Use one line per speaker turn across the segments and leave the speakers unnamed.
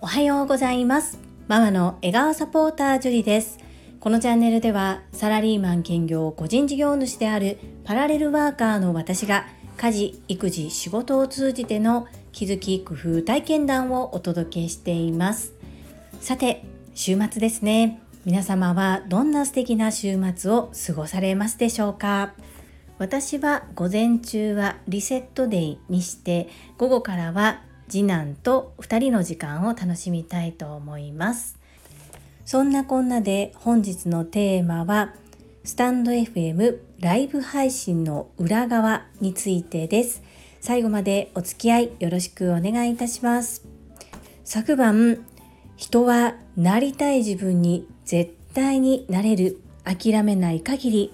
おはようございます。ママの笑顔サポータージュリです。このチャンネルではサラリーマン兼業個人事業主であるパラレルワーカーの私が家事育児仕事を通じての気づき工夫体験談をお届けしています。さて週末ですね。皆様はどんな素敵な週末を過ごされますでしょうか？私は午前中はリセットデイにして午後からは次男と2人の時間を楽しみたいと思います。そんなこんなで本日のテーマはスタンド FM ライブ配信の裏側についてです。最後までお付き合いよろしくお願いいたします。昨晩人はなりたい自分に絶対になれる諦めない限り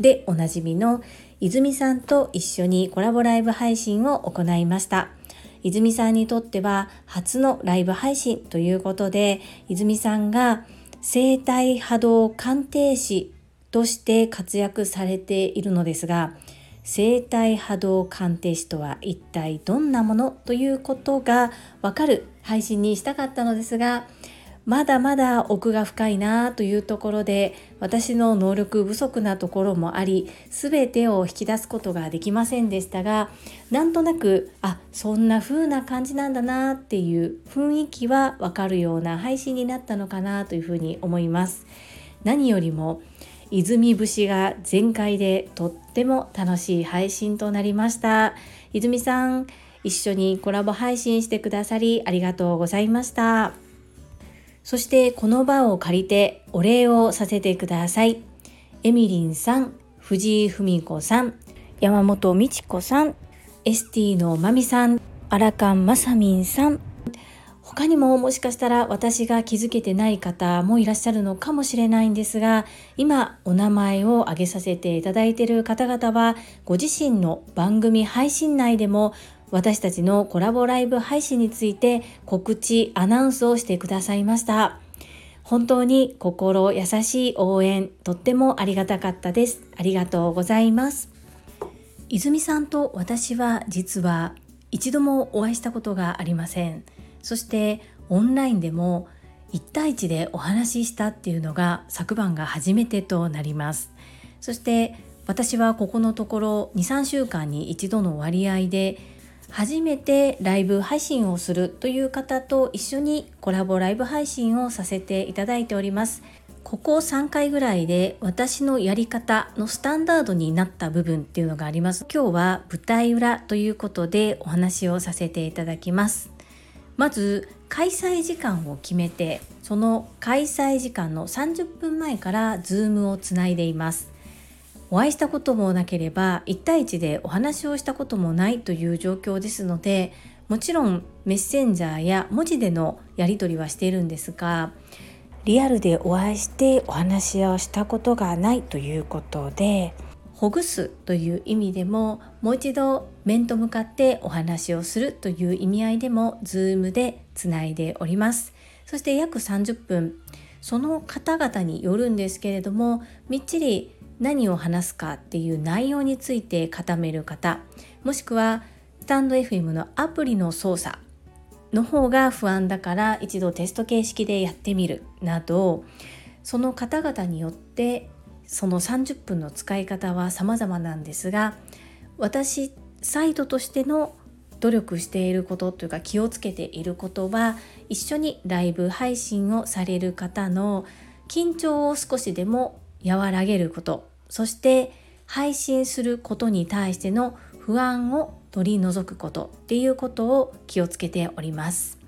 でおなじみの泉さんと一緒にコラボライブ配信を行いました。泉さんにとっては初のライブ配信ということで、泉さんが生体波動鑑定士として活躍されているのですが、生体波動鑑定士とは一体どんなものということがわかる配信にしたかったのですが、まだまだ奥が深いなというところで私の能力不足なところもあり全てを引き出すことができませんでしたがなんとなくあそんな風な感じなんだなっていう雰囲気はわかるような配信になったのかなというふうに思います。何よりも泉節が全開でとっても楽しい配信となりました。泉さん一緒にコラボ配信してくださりありがとうございました。そしてこの場を借りてお礼をさせてください。エミリンさん、藤井文子さん、山本美智子さん、エスティのまみさん、アラカンマサミンさん、他にももしかしたら私が気づけてない方もいらっしゃるのかもしれないんですが今お名前を挙げさせていただいている方々はご自身の番組配信内でも私たちのコラボライブ配信について告知、アナウンスをしてくださいました。本当に心優しい応援、とってもありがたかったです。ありがとうございます。泉さんと私は実は一度もお会いしたことがありません。そしてオンラインでも1対1でお話ししたっていうのが昨晩が初めてとなります。そして私はここのところ23週間に一度の割合で初めてライブ配信をするという方と一緒にコラボライブ配信をさせていただいております。ここ3回ぐらいで私のやり方のスタンダードになった部分っていうのがあります。今日は舞台裏ということでお話をさせていただきます。まず開催時間を決めてその開催時間の30分前からズームをつないでいます。お会いしたこともなければ1対1でお話をしたこともないという状況ですのでもちろんメッセンジャーや文字でのやり取りはしているんですがリアルでお会いしてお話をしたことがないということでほぐすという意味でももう一度面と向かってお話をするという意味合いでも Zoom でつないでおります。そして約30分その方々によるんですけれどもみっちり何を話すかっていう内容について固める方もしくはスタンド FM のアプリの操作の方が不安だから一度テスト形式でやってみるなどその方々によってその30分の使い方は様々なんですが私サイドとしての努力していることというか気をつけていることは一緒にライブ配信をされる方の緊張を少しでも和らげること。そして配信することに対しての不安を取り除くことっていうことを気をつけております。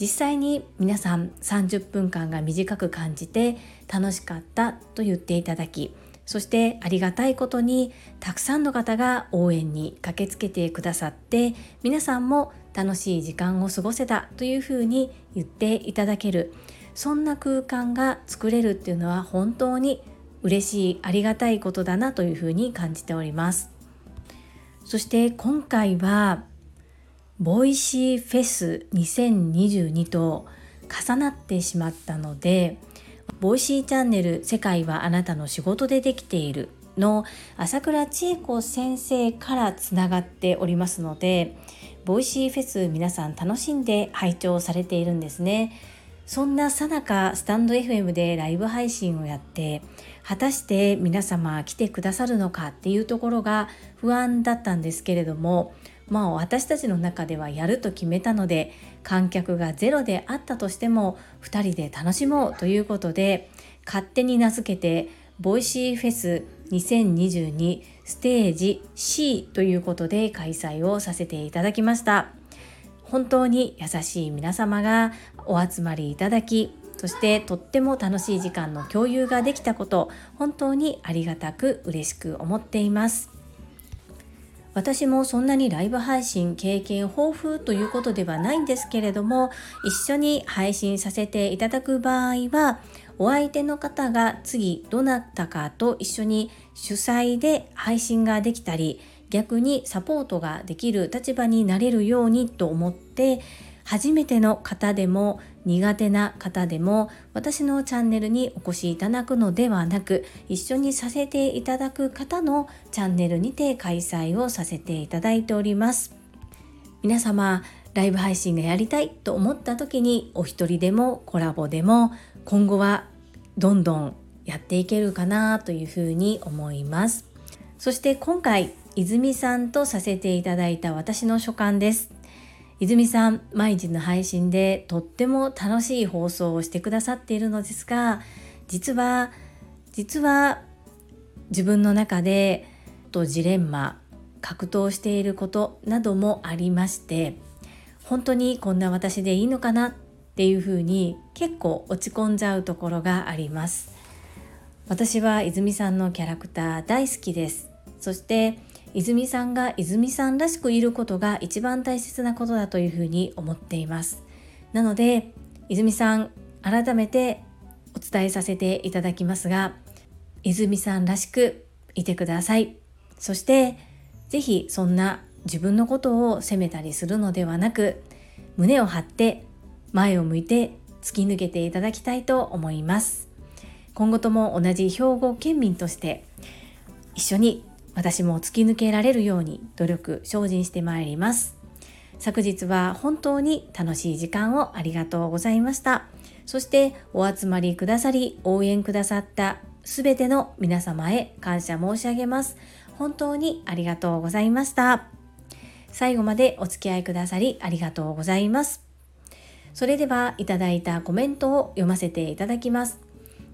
実際に皆さん30分間が短く感じて楽しかったと言っていただきそしてありがたいことにたくさんの方が応援に駆けつけてくださって皆さんも楽しい時間を過ごせたというふうに言っていただける。そんな空間が作れるっていうのは本当に嬉しいありがたいことだなというふうに感じております。そして今回はVoicy フェス2022と重なってしまったので Voicy チャンネル世界はあなたの仕事でできているの朝倉千恵子先生からつながっておりますので Voicy フェス皆さん楽しんで拝聴されているんですね。そんなさなかスタンド FM でライブ配信をやって果たして皆様来てくださるのかっていうところが不安だったんですけれどもまあ私たちの中ではやると決めたので観客がゼロであったとしても2人で楽しもうということで勝手に名付けて Voicy フェス2022ステージ C ということで開催をさせていただきました。本当に優しい皆様がお集まりいただきそしてとっても楽しい時間の共有ができたこと本当にありがたく嬉しく思っています。私もそんなにライブ配信経験豊富ということではないんですけれども一緒に配信させていただく場合はお相手の方が次どなたかと一緒に主催で配信ができたり逆にサポートができる立場になれるようにと思って初めての方でも苦手な方でも私のチャンネルにお越しいただくのではなく一緒にさせていただく方のチャンネルにて開催をさせていただいております。皆様ライブ配信がやりたいと思った時にお一人でもコラボでも今後はどんどんやっていけるかなというふうに思います。そして今回泉さんとさせていただいた私の所感です。泉さん毎日の配信でとっても楽しい放送をしてくださっているのですが実は実は自分の中でとジレンマ格闘していることなどもありまして本当にこんな私でいいのかなっていうふうに結構落ち込んじゃうところがあります。私は泉さんのキャラクター大好きです。そして泉さんが泉さんらしくいることが一番大切なことだというふうに思っています。なので泉さん改めてお伝えさせていただきますが泉さんらしくいてください。そして是非そんな自分のことを責めたりするのではなく胸を張って前を向いて突き抜けていただきたいと思います。今後とも同じ兵庫県民として一緒に私も突き抜けられるように努力精進してまいります。昨日は本当に楽しい時間をありがとうございました。そしてお集まりくださり応援くださったすべての皆様へ感謝申し上げます。本当にありがとうございました。最後までお付き合いくださりありがとうございます。それではいただいたコメントを読ませていただきます。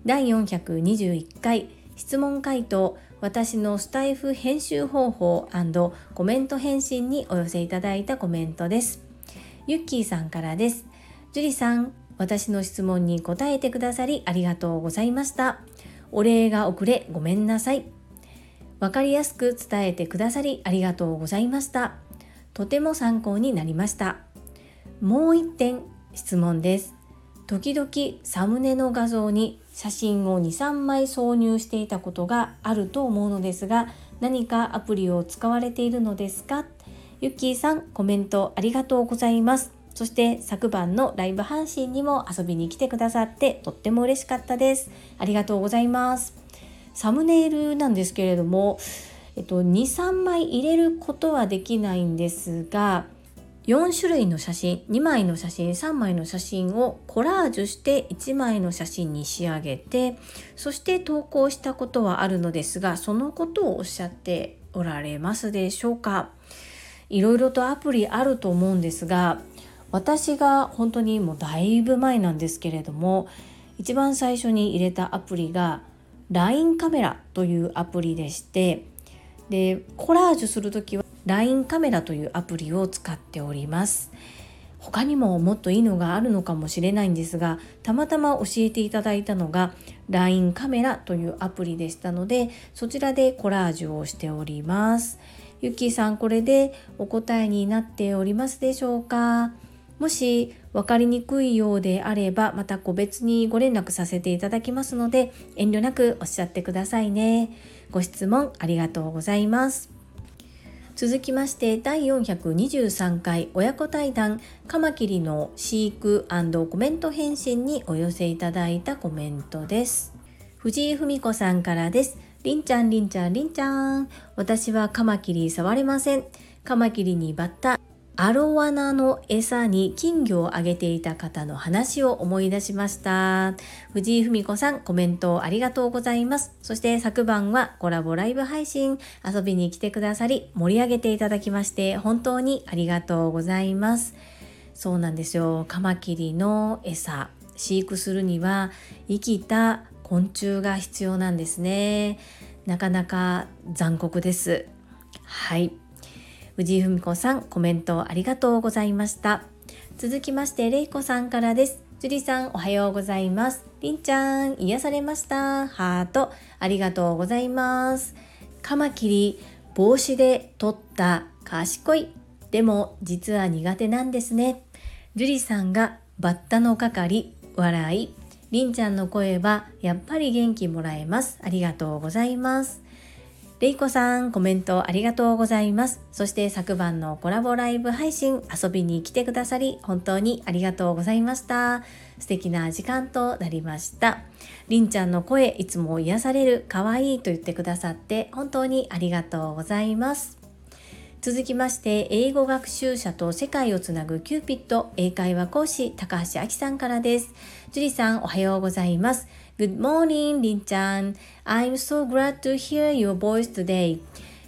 第421回質問回答私のスタイフ編集方法コメント返信にお寄せいただいたコメントです。ゆっきーさんからです。樹里さん、私の質問に答えてくださりありがとうございました。お礼が遅れごめんなさい。わかりやすく伝えてくださりありがとうございました。とても参考になりました。もう一点質問です。時々サムネの画像に写真を23枚挿入していたことがあると思うのですが何かアプリを使われているのですか？ゆっきーさんコメントありがとうございます。そして昨晩のライブ配信にも遊びに来てくださってとっても嬉しかったです。ありがとうございます。サムネイルなんですけれどもえっと23枚入れることはできないんですが4種類の写真2枚の写真3枚の写真をコラージュして1枚の写真に仕上げてそして投稿したことはあるのですがそのことをおっしゃっておられますでしょうか。いろいろとアプリあると思うんですが私が本当にもうだいぶ前なんですけれども一番最初に入れたアプリが LINE カメラというアプリでしてでコラージュする時は LINE カメラというアプリを使っております。他にももっといいのがあるのかもしれないんですがたまたま教えていただいたのが LINE カメラというアプリでしたのでそちらでコラージュをしております。ゆきさんこれでお答えになっておりますでしょうか？もし分かりにくいようであればまた個別にご連絡させていただきますので遠慮なくおっしゃってくださいね。ご質問ありがとうございます。続きまして第423回親子対談カマキリの飼育コメント返信にお寄せいただいたコメントです藤井文子さんからですりんちゃんりんちゃんりんちゃん。私はカマキリ触れません。カマキリにバッタ、アロワナの餌に金魚をあげていた方の話を思い出しました。藤井文子さん、コメントありがとうございます。そして昨晩はコラボライブ配信遊びに来てくださり盛り上げていただきまして本当にありがとうございます。そうなんですよ。カマキリの餌、飼育するには生きた昆虫が必要なんですねなかなか残酷ですはい藤井文子さんコメントありがとうございました。続きましてれいこさんからです。樹里さんおはようございます。りんちゃん癒されました。ハートありがとうございます。カマキリ帽子で取った賢い。でも実は苦手なんですね。樹里さんがバッタの係笑い。りんちゃんの声はやっぱり元気もらえます。ありがとうございます。れいこさん、コメントありがとうございます。そして昨晩のコラボライブ配信遊びに来てくださり本当にありがとうございました。素敵な時間となりました。りんちゃんの声いつも癒される可愛いと言ってくださって本当にありがとうございます。続きまして英語学習者と世界をつなぐキューピット英会話講師高橋明さんからです樹里さんおはようございます Good morning りんちゃん I'm so glad to hear your voice today.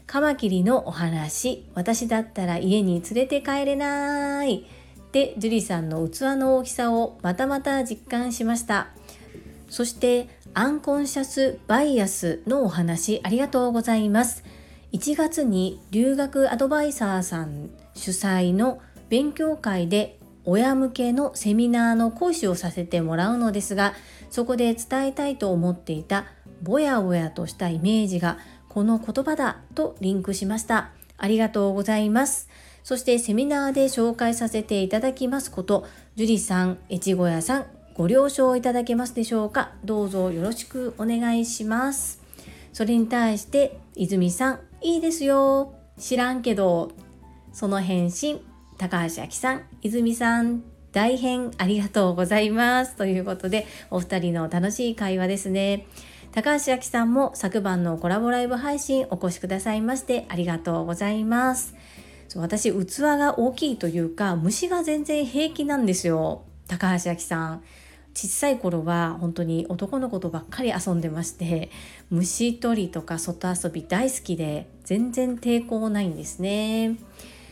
カマキリのお話。私だったら家に連れて帰れない。で樹里さんの器の大きさをまたまた実感しました。そしてアンコンシャスバイアスのお話ありがとうございます。1月に留学アドバイザーさん主催の勉強会で親向けのセミナーの講師をさせてもらうのですがそこで伝えたいと思っていたぼやぼやとしたイメージがこの言葉だとリンクしました。ありがとうございます。そしてセミナーで紹介させていただきますこと樹里さん越後屋さんご了承いただけますでしょうか？どうぞよろしくお願いします。それに対して泉さんいいですよ。知らんけど。その返信、高橋明さん、泉さん、大変ありがとうございます。ということで、お二人の楽しい会話ですね。高橋明さんも昨晩のコラボライブ配信お越しくださいましてありがとうございます。そう私、器が大きいというか、虫が全然平気なんですよ。高橋明さん。小さい頃は本当に男の子とばっかり遊んでまして虫取りとか外遊び大好きで全然抵抗ないんですね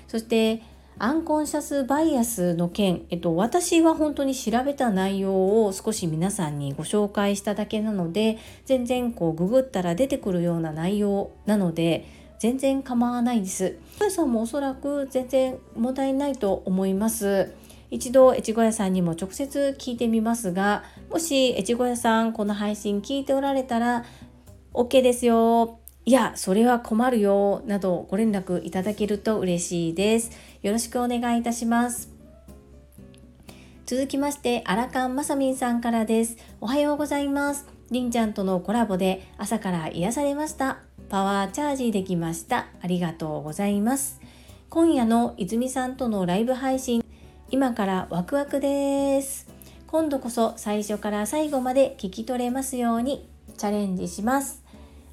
そしてアンコンシャスバイアスの件、えっと、私は本当に調べた内容を少し皆さんにご紹介しただけなので全然こうググったら出てくるような内容なので全然構わないです。さんもおそらく全然問題ないと思います。一度越後屋さんにも直接聞いてみますがもし越後屋さんこの配信聞いておられたら OK ですよいやそれは困るよなどご連絡いただけると嬉しいですよろしくお願いいたします。続きましてアラカンまさみんさんからです。おはようございます。りんちゃんとのコラボで朝から癒されました。パワーチャージできました。ありがとうございます。今夜の泉さんとのライブ配信今からワクワクです。今度こそ最初から最後まで聞き取れますようにチャレンジします。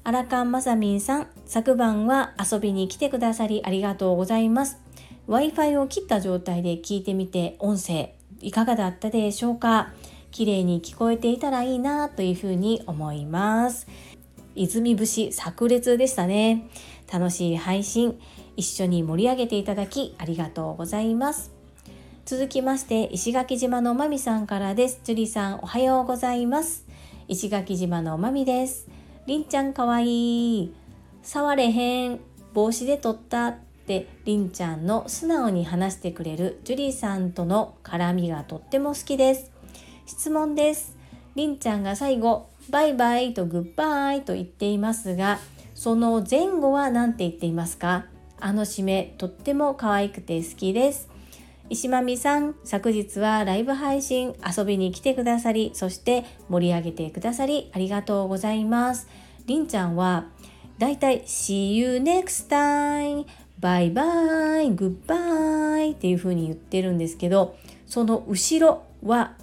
アラカンマサミンさん昨晩は遊びに来てくださりありがとうございます。Wi-Fi を切った状態で聞いてみて音声いかがだったでしょうか？綺麗に聞こえていたらいいなというふうに思います泉節炸裂でしたね楽しい配信一緒に盛り上げていただきありがとうございます続きまして石垣島のまみさんからです。樹里さんおはようございます。石垣島のまみです。りんちゃんかわいい。触れへん。帽子で撮ったってりんちゃんの素直に話してくれるジュリーさんとの絡みがとっても好きです。質問です。りんちゃんが最後バイバイとグッバイと言っていますが、その前後は何て言っていますか？あの締めとっても可愛くて好きです。石まみさん、昨日はライブ配信遊びに来てくださり、そして盛り上げてくださりありがとうございます。りんちゃんはだいたい See you next time! バイバイ、グッバイっていう風に言ってるんですけど、その後ろは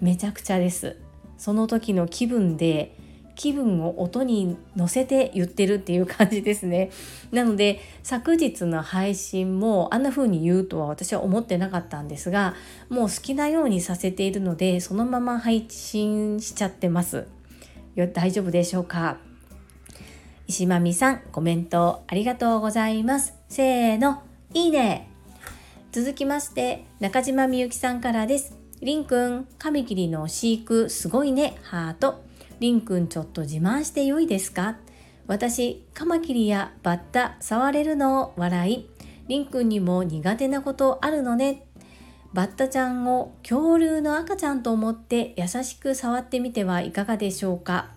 めちゃくちゃです。その時の気分で気分を音に乗せて言ってるっていう感じですね。なので昨日の配信もあんな風に言うとは私は思ってなかったんですがもう好きなようにさせているのでそのまま配信しちゃってます。よ大丈夫でしょうか？石まみさんコメントありがとうございます。せーのいいね。続きまして中島みゆきさんからです。りんくんカミキリの飼育すごいね。ハート。りんくんちょっと自慢してよいですか？私カマキリやバッタ触れるのを笑い。りんくんにも苦手なことあるのね。バッタちゃんを恐竜の赤ちゃんと思って優しく触ってみてはいかがでしょうか？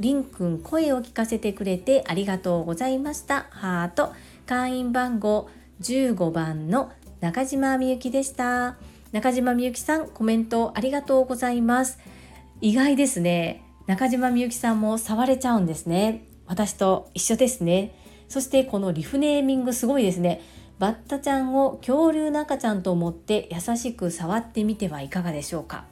りんくん声を聞かせてくれてありがとうございました。ハート。会員番号15番の中島みゆきでした。中島みゆきさんコメントありがとうございます。意外ですね。中島みゆきさんも触れちゃうんですね。私と一緒ですね。そしてこのリフネーミングすごいですね。バッタちゃんを恐竜の赤ちゃんと思って優しく触ってみてはいかがでしょうか。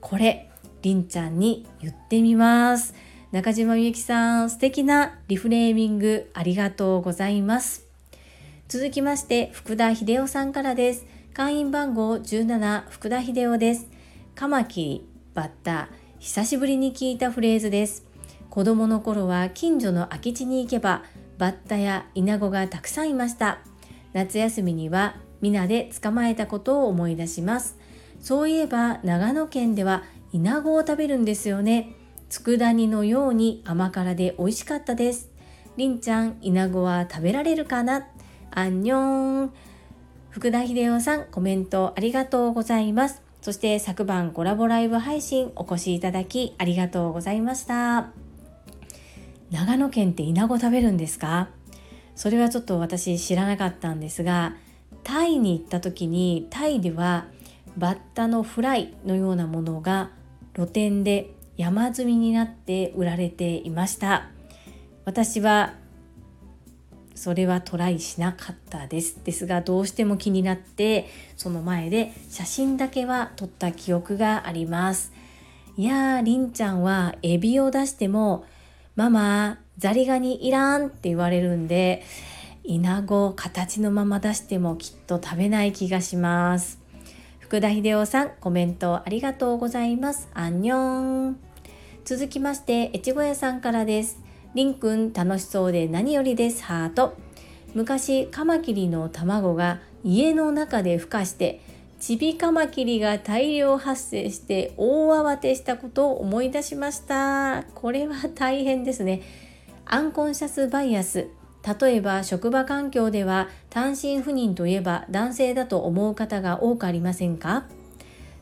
これりんちゃんに言ってみます。中島みゆきさん素敵なリフレーミングありがとうございます。続きまして福田秀夫さんからです。会員番号17福田秀夫です。カマキリバッタ久しぶりに聞いたフレーズです。子供の頃は近所の空き地に行けばバッタやイナゴがたくさんいました。夏休みには皆で捕まえたことを思い出します。そういえば長野県ではイナゴを食べるんですよね。佃煮のように甘辛で美味しかったです。りんちゃんイナゴは食べられるかな？アンニョン。福田秀夫さんコメントありがとうございます。そして昨晩コラボライブ配信お越しいただきありがとうございました。長野県ってイナゴ食べるんですか？それはちょっと私知らなかったんですがタイに行った時にタイではバッタのフライのようなものが露店で山積みになって売られていました。私はそれはトライしなかったです。ですがどうしても気になってその前で写真だけは撮った記憶があります。いやーりんちゃんはエビを出してもママザリガニいらんって言われるんでイナゴ形のまま出してもきっと食べない気がします。福田秀夫さんコメントありがとうございます。アンニョン。続きまして、越後屋さんからです。りんくん楽しそうで何よりです。ハート。昔、カマキリの卵が家の中で孵化して、ちびカマキリが大量発生して大慌てしたことを思い出しました。これは大変ですね。アンコンシャスバイアス。例えば職場環境では単身赴任といえば男性だと思う方が多くありませんか？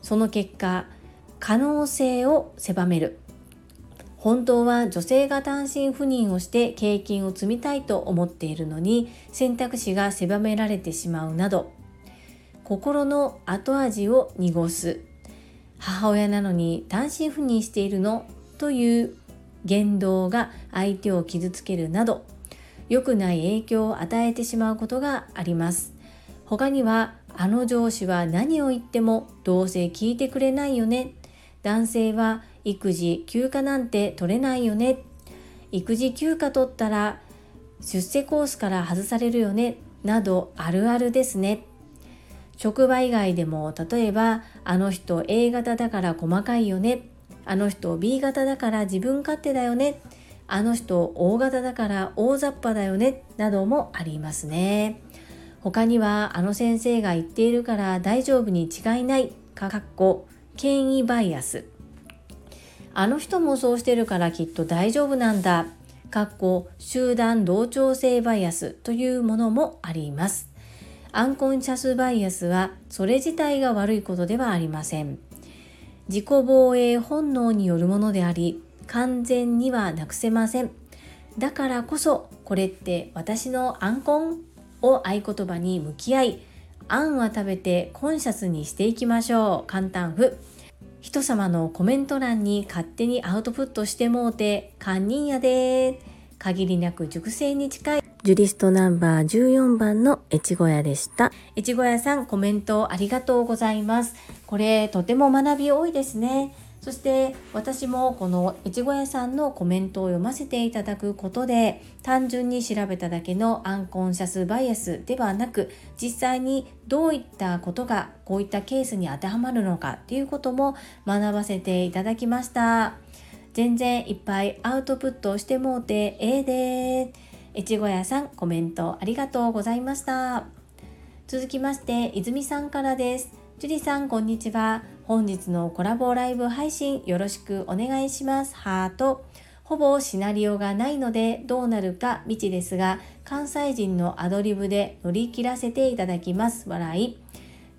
その結果、可能性を狭める。本当は女性が単身赴任をして経験を積みたいと思っているのに選択肢が狭められてしまうなど心の後味を濁す。母親なのに単身赴任しているの？という言動が相手を傷つけるなど良くない影響を与えてしまうことがあります。他にはあの上司は何を言ってもどうせ聞いてくれないよね。男性は育児休暇なんて取れないよね。育児休暇取ったら出世コースから外されるよね。などあるあるですね。職場以外でも例えばあの人 A 型だから細かいよね。あの人 B 型だから自分勝手だよね。あの人 O 型だから大雑把だよね。などもありますね。他にはあの先生が言っているから大丈夫に違いない。かっこ権威バイアス。あの人もそうしてるからきっと大丈夫なんだ。かっこ集団同調性バイアスというものもあります。アンコンシャスバイアスはそれ自体が悪いことではありません。自己防衛本能によるものであり、完全にはなくせません。だからこそ、これって私のアンコンを合言葉に向き合い、あんは食べてコンシャスにしていきましょう。簡単譜。人様のコメント欄に勝手にアウトプットしてもうて、堪忍やで限りなく熟成に近いジュリストナンバー14番の越後屋でした。越後屋さんコメントありがとうございます。これとても学び多いですね。そして私もこのいちご屋さんのコメントを読ませていただくことで単純に調べただけのアンコンシャスバイアスではなく実際にどういったことがこういったケースに当てはまるのかっていうことも学ばせていただきました。全然いっぱいアウトプットしてもうてええでいちご屋さんコメントありがとうございました。続きまして泉さんからです。樹里さんこんにちは本日のコラボライブ配信よろしくお願いします。ハート。ほぼシナリオがないのでどうなるか未知ですが、関西人のアドリブで乗り切らせていただきます。笑い。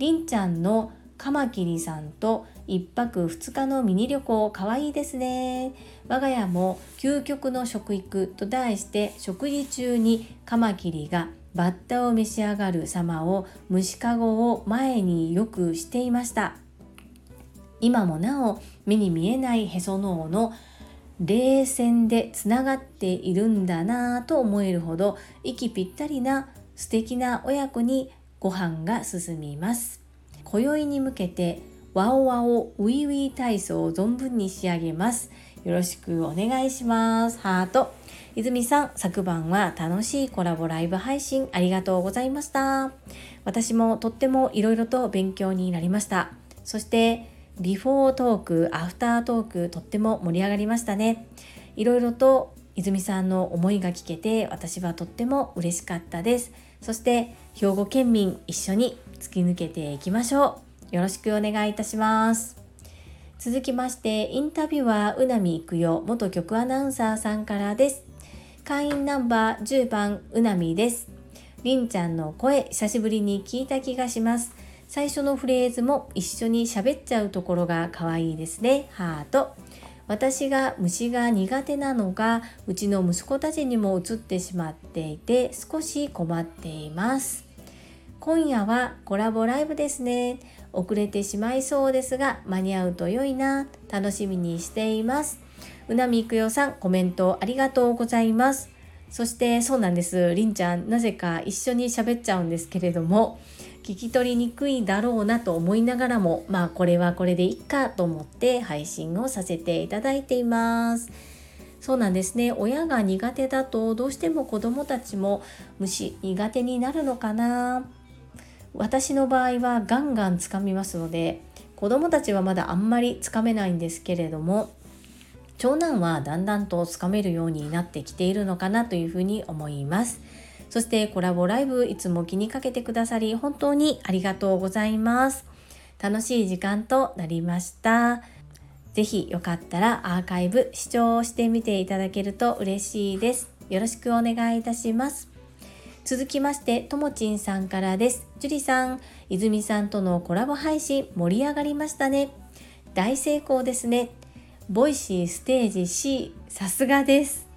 りんちゃんのカマキリさんと1泊2日のミニ旅行かわいいですね。我が家も究極の食育と題して食事中にカマキリがバッタを召し上がる様を虫かごを前によくしていました。今もなお目に見えないへその緒の冷戦でつながっているんだなぁと思えるほど息ぴったりな素敵な親子にご飯が進みます。今宵に向けてワオワオウィウィ体操を存分に仕上げます。よろしくお願いします。ハート。泉さん、昨晩は楽しいコラボライブ配信ありがとうございました。私もとってもいろいろと勉強になりました。そしてビフォートーク、アフタートーク、とっても盛り上がりましたね。いろいろと泉さんの思いが聞けて、私はとっても嬉しかったです。そして、兵庫県民一緒に突き抜けていきましょう。よろしくお願いいたします。続きまして、インタビュアー、うなみいくよ、元局アナウンサーさんからです。会員ナンバー10番、うなみです。りんちゃんの声、久しぶりに聞いた気がします。最初のフレーズも一緒に喋っちゃうところが可愛いですね。ハート。私が虫が苦手なのがうちの息子たちにも移ってしまっていて少し困っています。今夜はコラボライブですね。遅れてしまいそうですが間に合うと良いな。楽しみにしています。うなみくよさんコメントありがとうございます。そしてそうなんです。りんちゃんなぜか一緒に喋っちゃうんですけれども聞き取りにくいだろうなと思いながらもまあこれはこれでいいかと思って配信をさせていただいていますそうなんですね親が苦手だとどうしても子供たちも虫苦手になるのかな私の場合はガンガンつかみますので子供たちはまだあんまりつかめないんですけれども長男はだんだんとつかめるようになってきているのかなというふうに思います。そしてコラボライブいつも気にかけてくださり本当にありがとうございます。楽しい時間となりました。ぜひよかったらアーカイブ視聴してみていただけると嬉しいです。よろしくお願いいたします。続きまして、ともちんさんからです。樹里さん、泉さんとのコラボ配信盛り上がりましたね。大成功ですね。ボイシーステージ C、さすがです。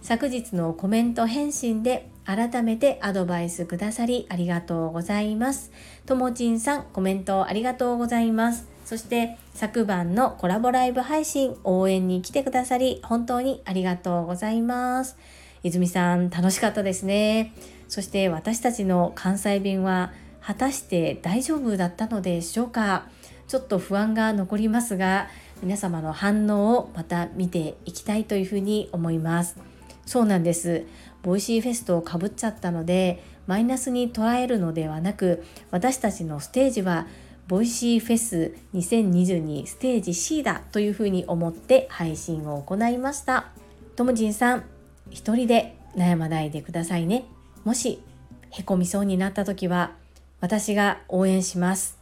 昨日のコメント返信で改めてアドバイスくださりありがとうございます。ともちんさん、コメントありがとうございます。そして昨晩のコラボライブ配信応援に来てくださり本当にありがとうございます。泉さん楽しかったですね。そして私たちの関西弁は果たして大丈夫だったのでしょうかちょっと不安が残りますが皆様の反応をまた見ていきたいというふうに思います。そうなんです。 Voicy フェスとかぶっちゃったのでマイナスに捉えるのではなく私たちのステージは Voicy フェス2022ステージ C だというふうに思って配信を行いました。ともじんさん、一人で悩まないでくださいね。もしへこみそうになった時は私が応援します。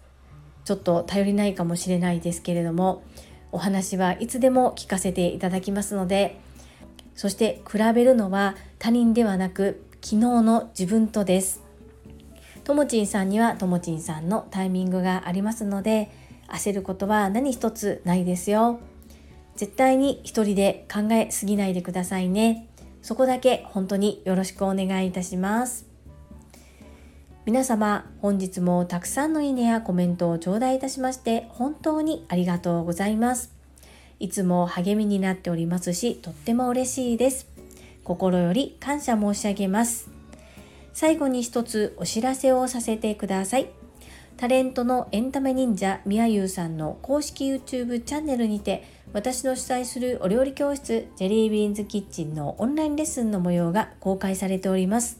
ちょっと頼りないかもしれないですけれどもお話はいつでも聞かせていただきますのでそして比べるのは他人ではなく昨日の自分とです。ともちんさんにはともちんさんのタイミングがありますので焦ることは何一つないですよ。絶対に一人で考えすぎないでくださいね。そこだけ本当によろしくお願いいたします。皆様、本日もたくさんのいいねやコメントを頂戴いたしまして本当にありがとうございます。いつも励みになっておりますし、とっても嬉しいです。心より感謝申し上げます。最後に一つお知らせをさせてください。タレントのエンタメ忍者みやゆうさんの公式 YouTube チャンネルにて私の主催するお料理教室ジェリービーンズキッチンのオンラインレッスンの模様が公開されております